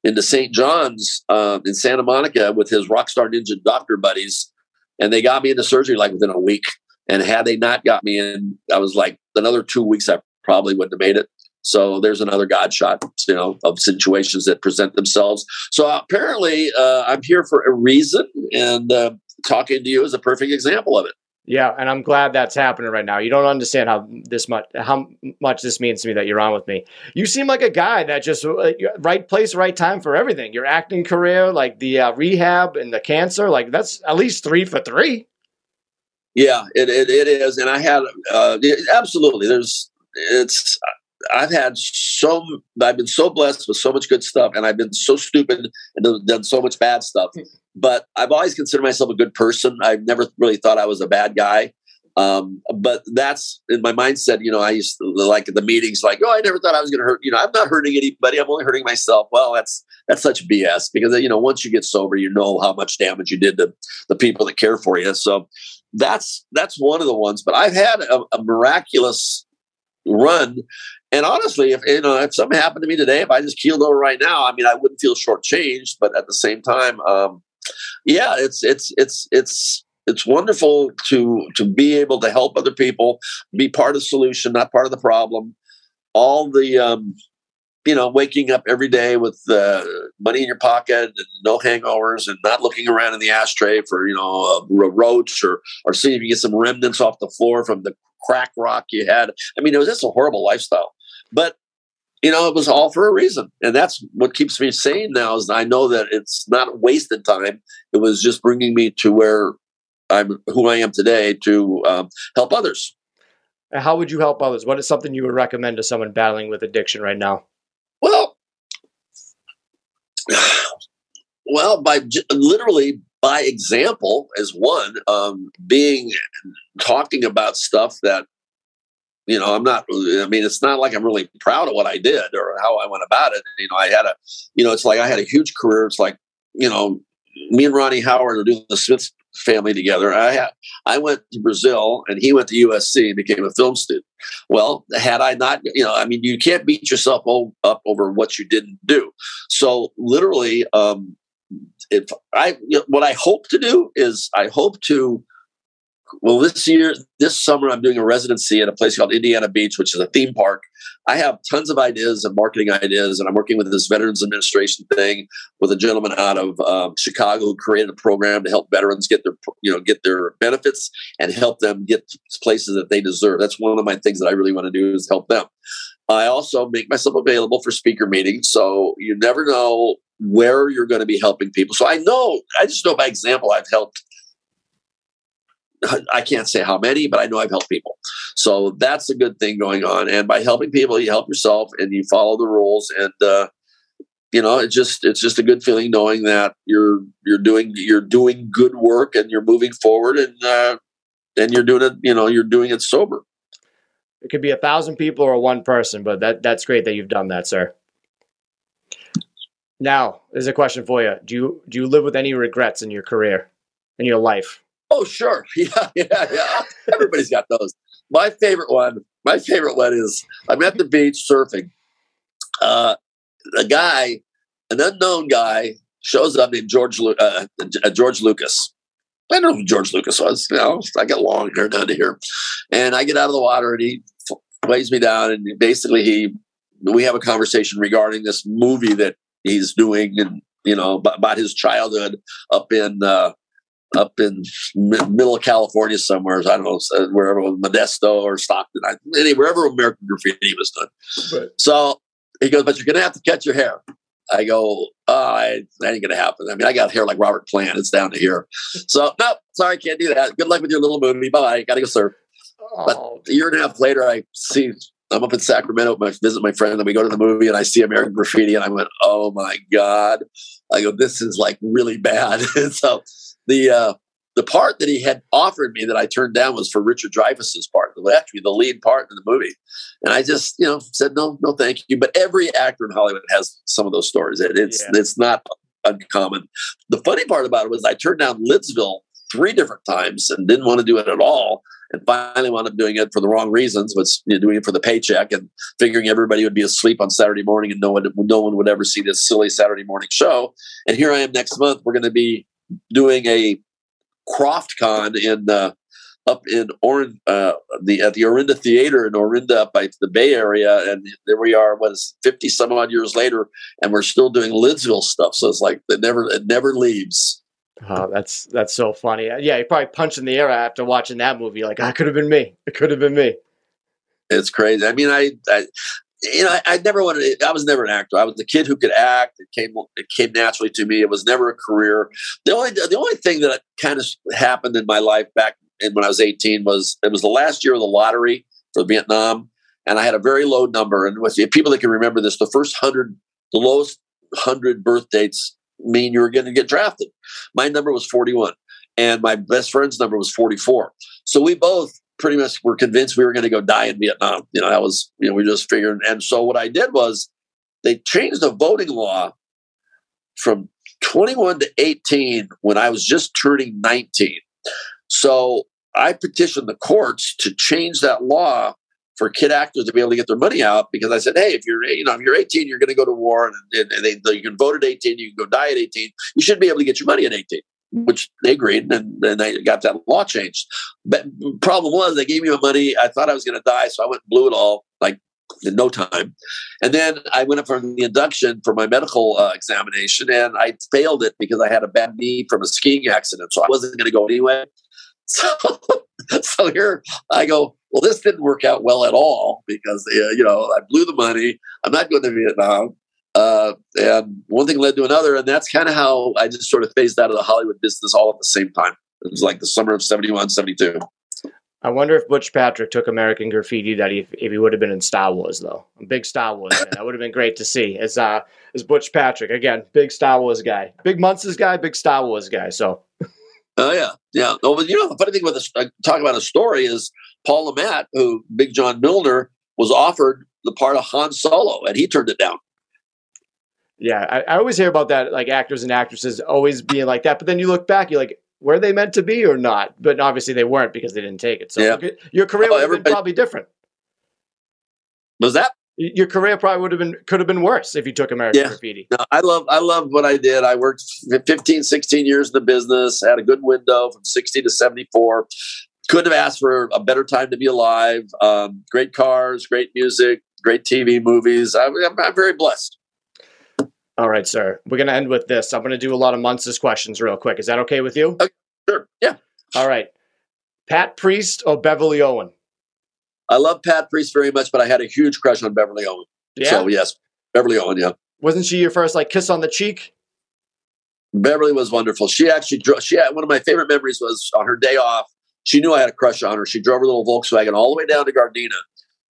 into St. John's uh, in Santa Monica with his rockstar ninja doctor buddies, and they got me into surgery like within a week. And had they not got me in, I was like another two weeks. I probably wouldn't have made it. So there's another God shot, you know, of situations that present themselves. So apparently, uh, I'm here for a reason, and uh, talking to you is a perfect example of it. Yeah, and I'm glad that's happening right now. You don't understand how this much how much this means to me that you're on with me. You seem like a guy that just uh, right place, right time for everything. Your acting career, like the uh, rehab and the cancer, like that's at least three for three. Yeah, it it, it is, and I had uh, absolutely. There's it's I've had so I've been so blessed with so much good stuff, and I've been so stupid and done so much bad stuff. Hmm. But I've always considered myself a good person. I've never really thought I was a bad guy. Um, but that's in my mindset. You know, I used to like at the meetings, like, oh, I never thought I was going to hurt. You know, I'm not hurting anybody. I'm only hurting myself. Well, that's that's such BS because you know once you get sober, you know how much damage you did to the people that care for you. So that's that's one of the ones. But I've had a, a miraculous run. And honestly, if you know if something happened to me today, if I just keeled over right now, I mean, I wouldn't feel shortchanged. But at the same time, um, yeah, it's it's it's it's it's wonderful to to be able to help other people, be part of the solution, not part of the problem. All the um, you know, waking up every day with uh, money in your pocket and no hangovers and not looking around in the ashtray for, you know, a, roach or, or seeing if you get some remnants off the floor from the crack rock you had. I mean, it was just a horrible lifestyle. But, you know, it was all for a reason. And that's what keeps me sane now is I know that it's not wasted time. It was just bringing me to where I'm, who I am today to um, help others. How would you help others? What is something you would recommend to someone battling with addiction right now? Well, [SIGHS] well, by literally by example as one, um, being talking about stuff that you know i'm not i mean it's not like i'm really proud of what i did or how i went about it you know i had a you know it's like i had a huge career it's like you know me and ronnie howard are doing the smith family together. I had, I went to Brazil and he went to USC and became a film student. Well, had I not, you know, I mean, you can't beat yourself up over what you didn't do. So literally, um, if I, you know, what I hope to do is I hope to well, this year, this summer, I'm doing a residency at a place called Indiana Beach, which is a theme park. I have tons of ideas and marketing ideas, and I'm working with this Veterans Administration thing with a gentleman out of um, Chicago who created a program to help veterans get their, you know, get their benefits and help them get places that they deserve. That's one of my things that I really want to do is help them. I also make myself available for speaker meetings, so you never know where you're going to be helping people. So I know, I just know by example, I've helped [LAUGHS] I can't say how many, but I know I've helped people. So that's a good thing going on. And by helping people, you help yourself and you follow the rules. And uh, you know, it's just it's just a good feeling knowing that you're you're doing you're doing good work and you're moving forward and uh, and you're doing it. You know, you're doing it sober. It could be a thousand people or one person, but that that's great that you've done that, sir. Now, there's a question for you. Do you do you live with any regrets in your career, in your life? Oh, sure. [LAUGHS] Yeah, yeah, yeah. Everybody's got those. My favorite one, my favorite one is I'm at the beach surfing. Uh, a guy, an unknown guy, shows up named George uh, uh, George Lucas. I know who George Lucas was. You know, I got long hair down to here, and I get out of the water and he weighs me down, and basically he we have a conversation regarding this movie that he's doing, and you know about his childhood up in uh, up in middle of California somewhere. I don't know wherever Modesto or Stockton, I, wherever American Graffiti was done. Right. So he goes, "But you're to have to cut your hair." I go, oh, I, that ain't gonna happen. I mean, I got hair like Robert Plant. It's down to here. So, no, sorry, can't do that. Good luck with your little movie. Bye bye. Gotta go surf. Oh. But a year and a half later, I see I'm up in Sacramento, I visit my friend, and we go to the movie, and I see American Graffiti, and I went, "Oh my god!" I go, "This is like really bad." [LAUGHS] and so the uh, the part that he had offered me that I turned down was for Richard Dreyfuss's part, actually the lead part in the movie. And I just, you know, said no, no, thank you. But every actor in Hollywood has some of those stories. It, it's yeah. it's not uncommon. The funny part about it was I turned down Lidsville three different times and didn't want to do it at all. And finally wound up doing it for the wrong reasons, was doing it for the paycheck and figuring everybody would be asleep on Saturday morning and no one, no one would ever see this silly Saturday morning show. And here I am next month. We're going to be doing a KrofftCon in uh, up in Orin, uh, the at the Orinda Theater in Orinda, up by the Bay Area, and there we are. What is fifty some odd years later, and we're still doing Lidsville stuff. So it's like it never it never leaves. Oh, that's that's so funny. Yeah, you probably punched in the air after watching that movie. Like, ah, I could have been me. It could have been me. It's crazy. I mean, I, I you know, I, I, never wanted. I was never an actor. I was a kid who could act. It came. It came naturally to me. It was never a career. The only the only thing that kind of happened in my life back when I was eighteen was it was the last year of the lottery for Vietnam, and I had a very low number. And with people that can remember this, the first hundred, the lowest hundred birth dates mean you were going to get drafted. My number was forty one, and my best friend's number was forty four. So we both pretty much were convinced we were going to go die in Vietnam. You know, that was, you know, we just figured. And so what I did was they changed the voting law from 21 to 18 when I was just turning 19. So I petitioned the courts to change that law for kid actors to be able to get their money out because I said, hey, if you're you know if you're 18, you're going to go to war and, and they, you can vote at 18, you can go die at 18. You should be able to get your money at 18 which they agreed, and then they got that law changed. But problem was, they gave me my money. I thought I was going to die, so I went and blew it all like in no time. And then I went up for the induction for my medical uh, examination, and I failed it because I had a bad knee from a skiing accident, so I wasn't going to go anyway. So, [LAUGHS] so here I go. Well, this didn't work out well at all because uh, you know I blew the money. I'm not going to Vietnam. Uh, and one thing led to another, and that's kind of how I just sort of phased out of the Hollywood business all at the same time. It was like the summer of 71, 72. I wonder if Butch Patrick took American Graffiti that he, if he would have been in Star Wars though. A big Star Wars. That would have been great to see. As uh as Butch Patrick again, big Star Wars guy, big Munsters guy, big Star Wars guy. So. [LAUGHS] Oh yeah, yeah. No, but you know the funny thing about this, uh, talk about a story is Paul Le who Big John Milner was offered the part of Han Solo, and he turned it down. Yeah, I, I, always hear about that, like actors and actresses always being like that. But then you look back, you're like, were they meant to be or not? But obviously they weren't because they didn't take it. So yeah. your career oh, would have been probably different. Was that? Your career probably would have been could have been worse if you took American yeah. Graffiti. No, I love I love what I did. I worked 15, 16 years in the business, had a good window from 60 to 74. Couldn't have asked for a better time to be alive. Um, great cars, great music, great TV movies. I, I'm, I'm very blessed. All right, sir. We're going to end with this. I'm going to do a lot of Munsters questions real quick. Is that okay with you? Okay, sure. Yeah. All right. Pat Priest or Beverly Owen? I love Pat Priest very much, but I had a huge crush on Beverly Owen. Yeah. So yes, Beverly Owen. Yeah. Wasn't she your first like kiss on the cheek? Beverly was wonderful. She actually drove. She had one of my favorite memories was on her day off. She knew I had a crush on her. She drove her little Volkswagen all the way down to Gardena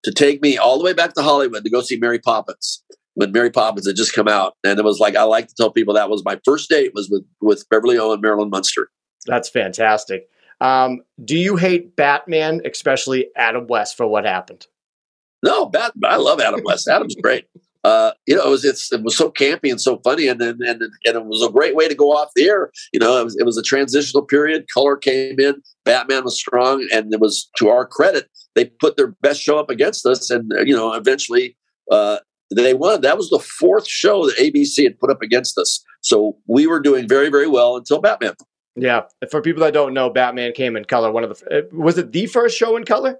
to take me all the way back to Hollywood to go see Mary Poppins when Mary Poppins had just come out, and it was like I like to tell people that was my first date was with with Beverly Owen, Marilyn Munster. That's fantastic. Um, do you hate Batman, especially Adam West, for what happened? No, Bat. I love Adam West. Adam's great. Uh, you know, it was it was so campy and so funny, and and and, it was a great way to go off the air. You know, it was, it was a transitional period. Color came in. Batman was strong, and it was to our credit they put their best show up against us, and you know, eventually uh, they won. That was the fourth show that ABC had put up against us. So we were doing very, very well until Batman. Yeah. For people that don't know, Batman came in color. One of the uh, was it the first show in color?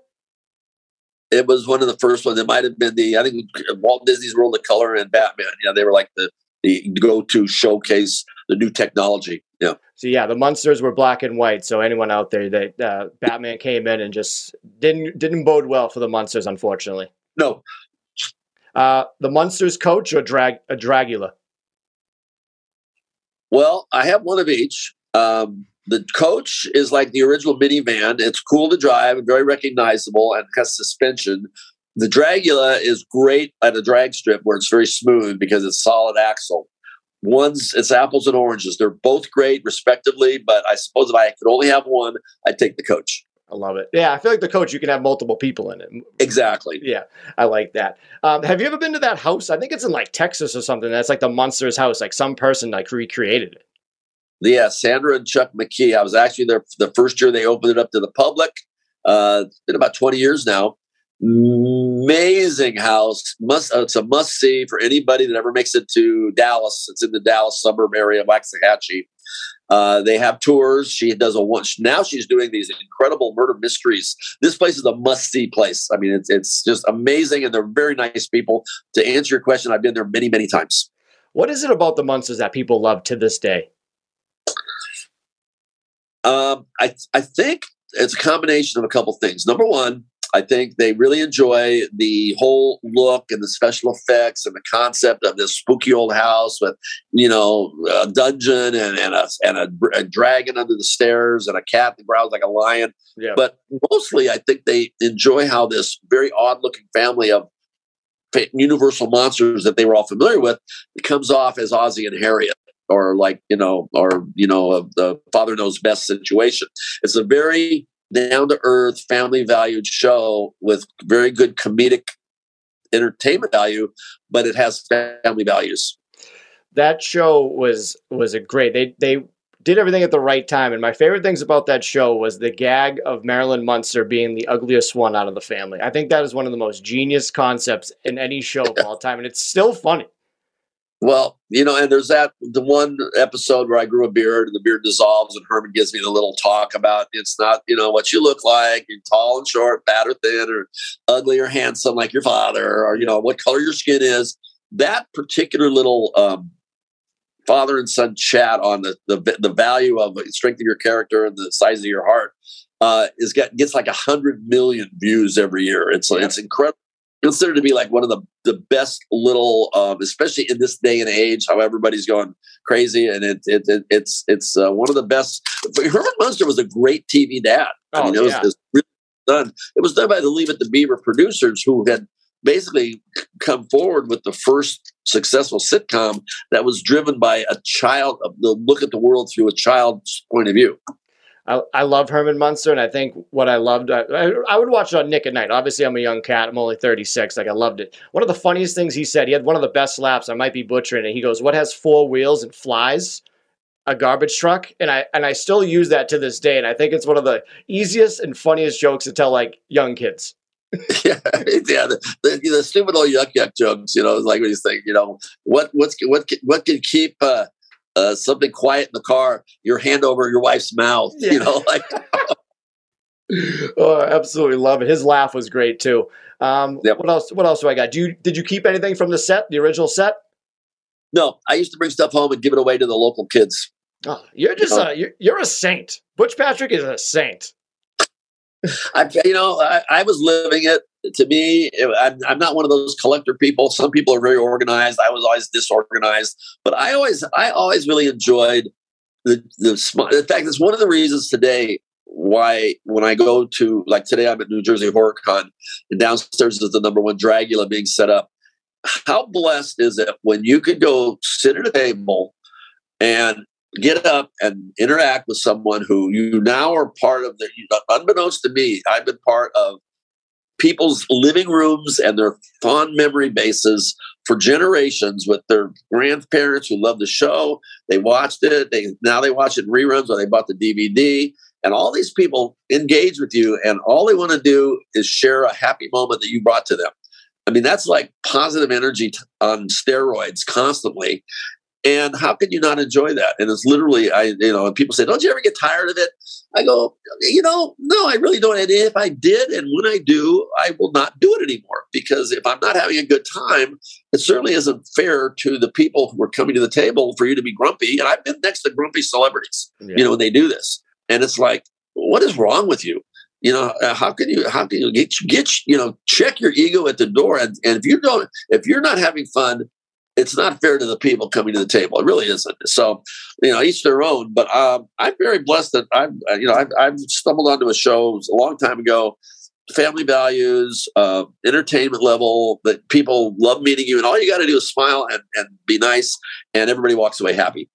It was one of the first ones. It might have been the I think Walt Disney's World of Color and Batman. Yeah, they were like the the go to showcase the new technology. Yeah. So yeah, the Munsters were black and white. So anyone out there that uh, Batman came in and just didn't didn't bode well for the Munsters, unfortunately. No, uh, the Munsters coach or drag a Dragula? Well, I have one of each. Um, the coach is like the original minivan. It's cool to drive and very recognizable and has suspension. The Dragula is great at a drag strip where it's very smooth because it's solid axle. One's it's apples and oranges. They're both great, respectively. But I suppose if I could only have one, I'd take the coach. I love it. Yeah, I feel like the coach, you can have multiple people in it. Exactly. Yeah, I like that. Um, have you ever been to that house? I think it's in like Texas or something. That's like the Munsters house. Like some person like recreated it. Yeah, Sandra and Chuck McKee. I was actually there the first year they opened it up to the public. Uh, it's been about 20 years now. Amazing house. Must uh, it's a must see for anybody that ever makes it to Dallas. It's in the Dallas suburb area of Waxahachie. Uh, they have tours. She does a one. Now she's doing these incredible murder mysteries. This place is a must see place. I mean, it's it's just amazing, and they're very nice people. To answer your question, I've been there many many times. What is it about the Munsters that people love to this day? Um, I I think it's a combination of a couple things. Number one, I think they really enjoy the whole look and the special effects and the concept of this spooky old house with, you know, a dungeon and, and, a, and a, a dragon under the stairs and a cat that growls like a lion. Yeah. But mostly, I think they enjoy how this very odd looking family of universal monsters that they were all familiar with comes off as Ozzie and Harriet or like you know or you know the father knows best situation it's a very down to earth, family valued show with very good comedic entertainment value, but it has family values. That show was was a great. They they did everything at the right time. And my favorite things about that show was the gag of Marilyn Munster being the ugliest one out of the family. I think that is one of the most genius concepts in any show of all time, and it's still funny. Well, you know, and there's that the one episode where I grew a beard and the beard dissolves, and Herman gives me the little talk about it's not, you know, what you look like, you're tall and short, fat or thin, or ugly or handsome like your father, or you know, what color your skin is. That particular little um, father and son chat on the the, the value of strength of your character and the size of your heart uh, is get, gets like a hundred million views every year. It's yeah. it's incredible considered to be like one of the the best little, um, especially in this day and age, how everybody's going crazy, and it, it, it it's it's uh, one of the best. Herman Munster was a great TV dad. I mean, oh, it was, yeah. it was really done. It was done by the Leave It to Beaver producers who had basically come forward with the first successful sitcom that was driven by a child, the look at the world through a child's point of view. I, I love Herman Munster, and I think what I loved, I, I, would watch it on Nick at Nite. Obviously, I'm a young cat. I'm only 36. Like, I loved it. One of the funniest things he said, he had one of the best laughs. I might be butchering it. He goes, What has four wheels and flies? A garbage truck. And I and I still use that to this day. And I think it's one of the easiest and funniest jokes to tell like young kids. [LAUGHS] yeah, yeah, the, the, the, stupid old yuck yuck jokes. You know, like when you think, you know, what what's what what can keep uh, uh, something quiet in the car, your hand over your wife's mouth. Yeah. You know, [LAUGHS] like. [LAUGHS] oh, I absolutely love it. His laugh was great too. Um, yep. What else? What else do I got? Do you did you keep anything from the set, the original set? No, I used to bring stuff home and give it away to the local kids. Oh, you're just you know? a you're, you're, a saint. Butch Patrick is a saint. I, you know, I, I was living it to me, I'm, I'm, not one of those collector people. Some people are very organized. I was always disorganized, but I always, I always really enjoyed the the, fact that's one of the reasons today why when I go to like today I'm at New Jersey HorrorCon and downstairs is the number one Dragula being set up. How blessed is it when you could go sit at a table and get up and interact with someone who you now are part of the unbeknownst to me i've been part of people's living rooms and their fond memory bases for generations with their grandparents who loved the show. They watched it. They now they watch it in reruns or they bought the DVD. And all these people engage with you, and all they want to do is share a happy moment that you brought to them. I mean, that's like positive energy on steroids constantly. And how can you not enjoy that? And it's literally, I, you know, and people say, don't you ever get tired of it? I go, you know, no, I really don't. And if I did, and when I do, I will not do it anymore because if I'm not having a good time, it certainly isn't fair to the people who are coming to the table for you to be grumpy. And I've been next to grumpy celebrities, yeah. you know, when they do this. And it's like, what is wrong with you? You know, uh, how can you, how can you get, get, you know, check your ego at the door. And, and if you don't, if you're not having fun, it's not fair to the people coming to the table. It really isn't. So, you know, each their own. But um, I'm very blessed that I've, uh, you know, I've, I've, stumbled onto a show a long time ago. Family values, uh, entertainment level that people love meeting you, and all you got to do is smile and, and be nice, and everybody walks away happy.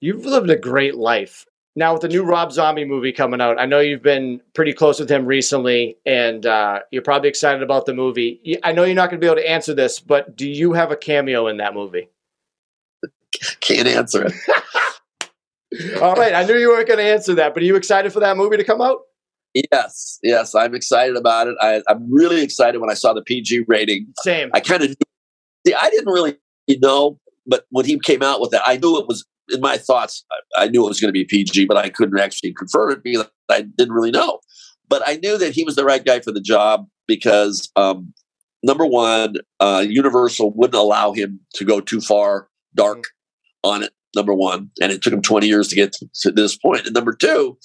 You've lived a great life, now, with the new Rob Zombie movie coming out, I know you've been pretty close with him recently, and uh, you're probably excited about the movie. I know you're not going to be able to answer this, but do you have a cameo in that movie? Can't answer it. [LAUGHS] All right, I knew you weren't going to answer that, but are you excited for that movie to come out? Yes, yes, I'm excited about it. I, am really excited when I saw the PG rating. Same. I kind of see. I didn't really know, but when he came out with it, I knew it was in my thoughts, I, knew it was going to be PG, but I couldn't actually confirm it because I didn't really know. But I knew that he was the right guy for the job because um, number one, uh, Universal wouldn't allow him to go too far dark mm-hmm. on it. Number one, and it took him 20 years to get to, to this point. And number two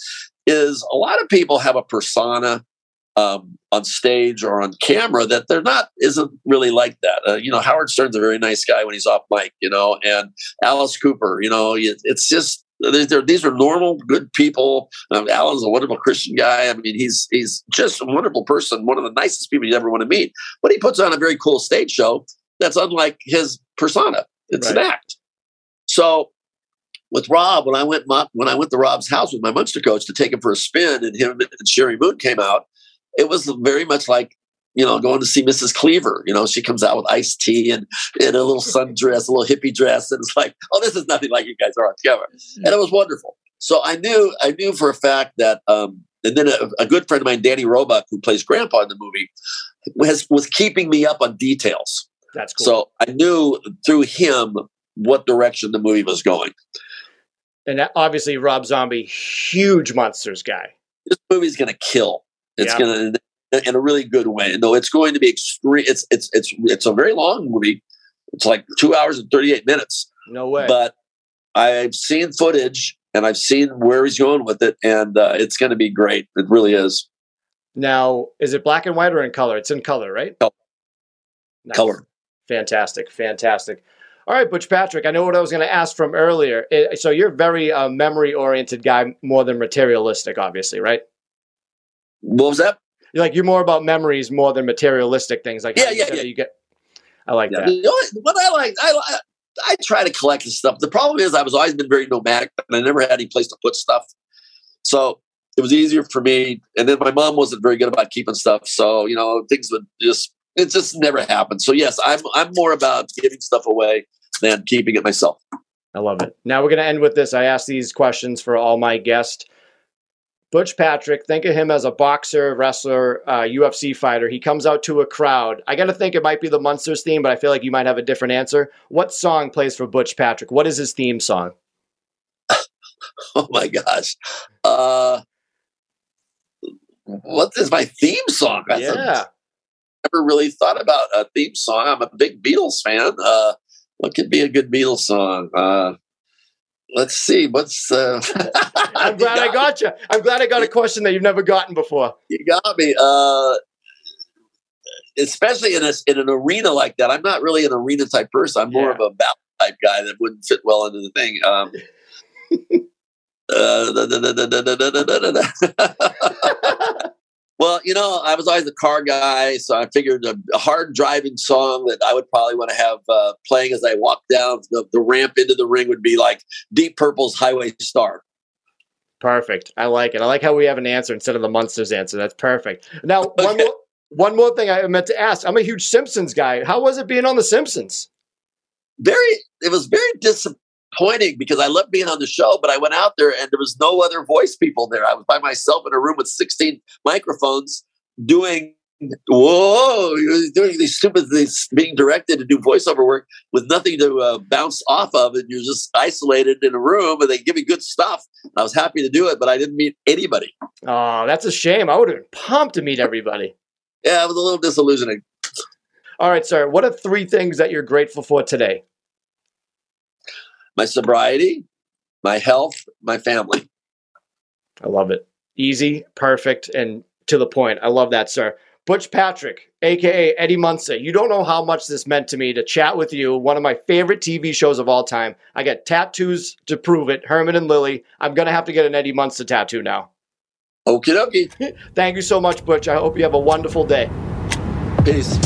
is a lot of people have a persona um, on stage or on camera that they're not isn't really like that. Uh, you know, Howard Stern's a very nice guy when he's off mic, you know, and Alice Cooper, you know, it's just they're, these are normal, good people. Um, Alan's a wonderful Christian guy. I mean, he's he's just a wonderful person, one of the nicest people you ever want to meet. But he puts on a very cool stage show that's unlike his persona. It's right. an act. So with Rob, when I went when I went to Rob's house with my Munster coach to take him for a spin, and him and Sheri Moon came out, it was very much like you know, going to see Mrs. Cleaver. You know, she comes out with iced tea and in a little sundress, a little hippie dress, and it's like, oh, this is nothing like you guys are on together. And it was wonderful. So I knew I knew for a fact that um, and then a, a, good friend of mine, Danny Roebuck, who plays Grandpa in the movie, was was keeping me up on details. That's cool. So I knew through him what direction the movie was going. And obviously, Rob Zombie, huge Munsters guy. This movie's going to kill. It's going to in a really good way. No, it's going to be extreme. It's it's it's it's a very long movie. It's like two hours and thirty eight minutes. No way. But I've seen footage and I've seen where he's going with it, and uh, it's going to be great. It really is. Now, is it black and white or in color? It's in color, right? Color. Nice. Color. Fantastic, fantastic. All right, Butch Patrick. I know what I was going to ask from earlier. So you're very uh, memory-oriented guy, more than materialistic, obviously, right? What was that? You're like you're more about memories more than materialistic things. Like yeah, yeah, yeah. You get. I like yeah. that. what I like, I I try to collect the stuff. The problem is I was always been very nomadic, and I never had any place to put stuff. So it was easier for me. And then my mom wasn't very good about keeping stuff, so you know things would just it just never happened. So yes, I'm I'm more about giving stuff away than keeping it myself. I love it. Now we're going to end with this. I ask these questions for all my guests. Butch Patrick, think of him as a boxer, wrestler, uh, UFC fighter. He comes out to a crowd. I got to think it might be the Munsters theme, but I feel like you might have a different answer. What song plays for Butch Patrick? What is his theme song? [LAUGHS] oh my gosh. Uh, what is my theme song? I yeah. never really thought about a theme song. I'm a big Beatles fan. Uh, what could be a good Beatles song? Uh, let's see. What's uh, I'm glad got I got me. you. I'm glad I got a question that you've never gotten before. You got me. Uh, especially in a, in an arena like that. I'm not really an arena type person. I'm more yeah. of a battle type guy that wouldn't fit well into the thing. Um, uh, Well, you know, I was always a car guy, so I figured a, a hard driving song that I would probably want to have uh, playing as I walk down the, the ramp into the ring would be like Deep Purple's Highway Star. Perfect. I like it. I like how we have an answer instead of the Munsters answer. That's perfect. Now, [LAUGHS] okay. one more one more thing I meant to ask. I'm a huge Simpsons guy. How was it being on the Simpsons? Very. It was very disappointing disappointing because I loved being on the show, but I went out there and there was no other voice people there. I was by myself in a room with 16 microphones doing whoa, doing these stupid things, being directed to do voiceover work with nothing to uh, bounce off of, and you're just isolated in a room, and they give you good stuff. I was happy to do it, but I didn't meet anybody. Oh, that's a shame. I would have been pumped to meet everybody. Yeah, it was a little disillusioning. All right, sir. What are three things that you're grateful for today? My sobriety, my health, my family. I love it. Easy, perfect, and to the point. I love that, sir. Butch Patrick, aka Eddie Munster. You don't know how much this meant to me to chat with you. One of my favorite TV shows of all time. I got tattoos to prove it. Herman and Lily. I'm gonna have to get an Eddie Munster tattoo now. Okie dokie. [LAUGHS] Thank you so much, Butch. I hope you have a wonderful day. Peace.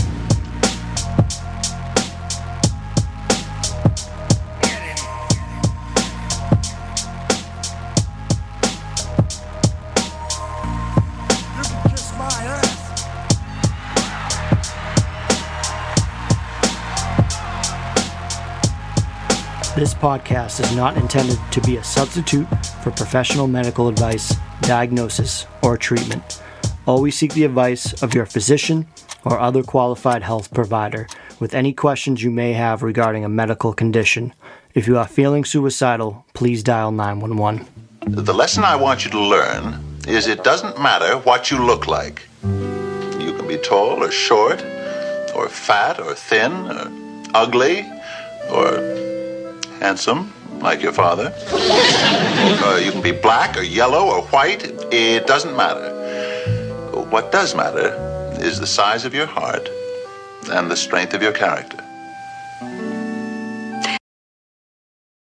Podcast is not intended to be a substitute for professional medical advice, diagnosis, or treatment. Always seek the advice of your physician or other qualified health provider with any questions you may have regarding a medical condition. If you are feeling suicidal, please dial 911. The lesson I want you to learn is it doesn't matter what you look like. You can be tall or short, or fat or thin, or ugly, or handsome, like your father. uh, you can be black or yellow or white. It doesn't matter. What does matter is the size of your heart and the strength of your character.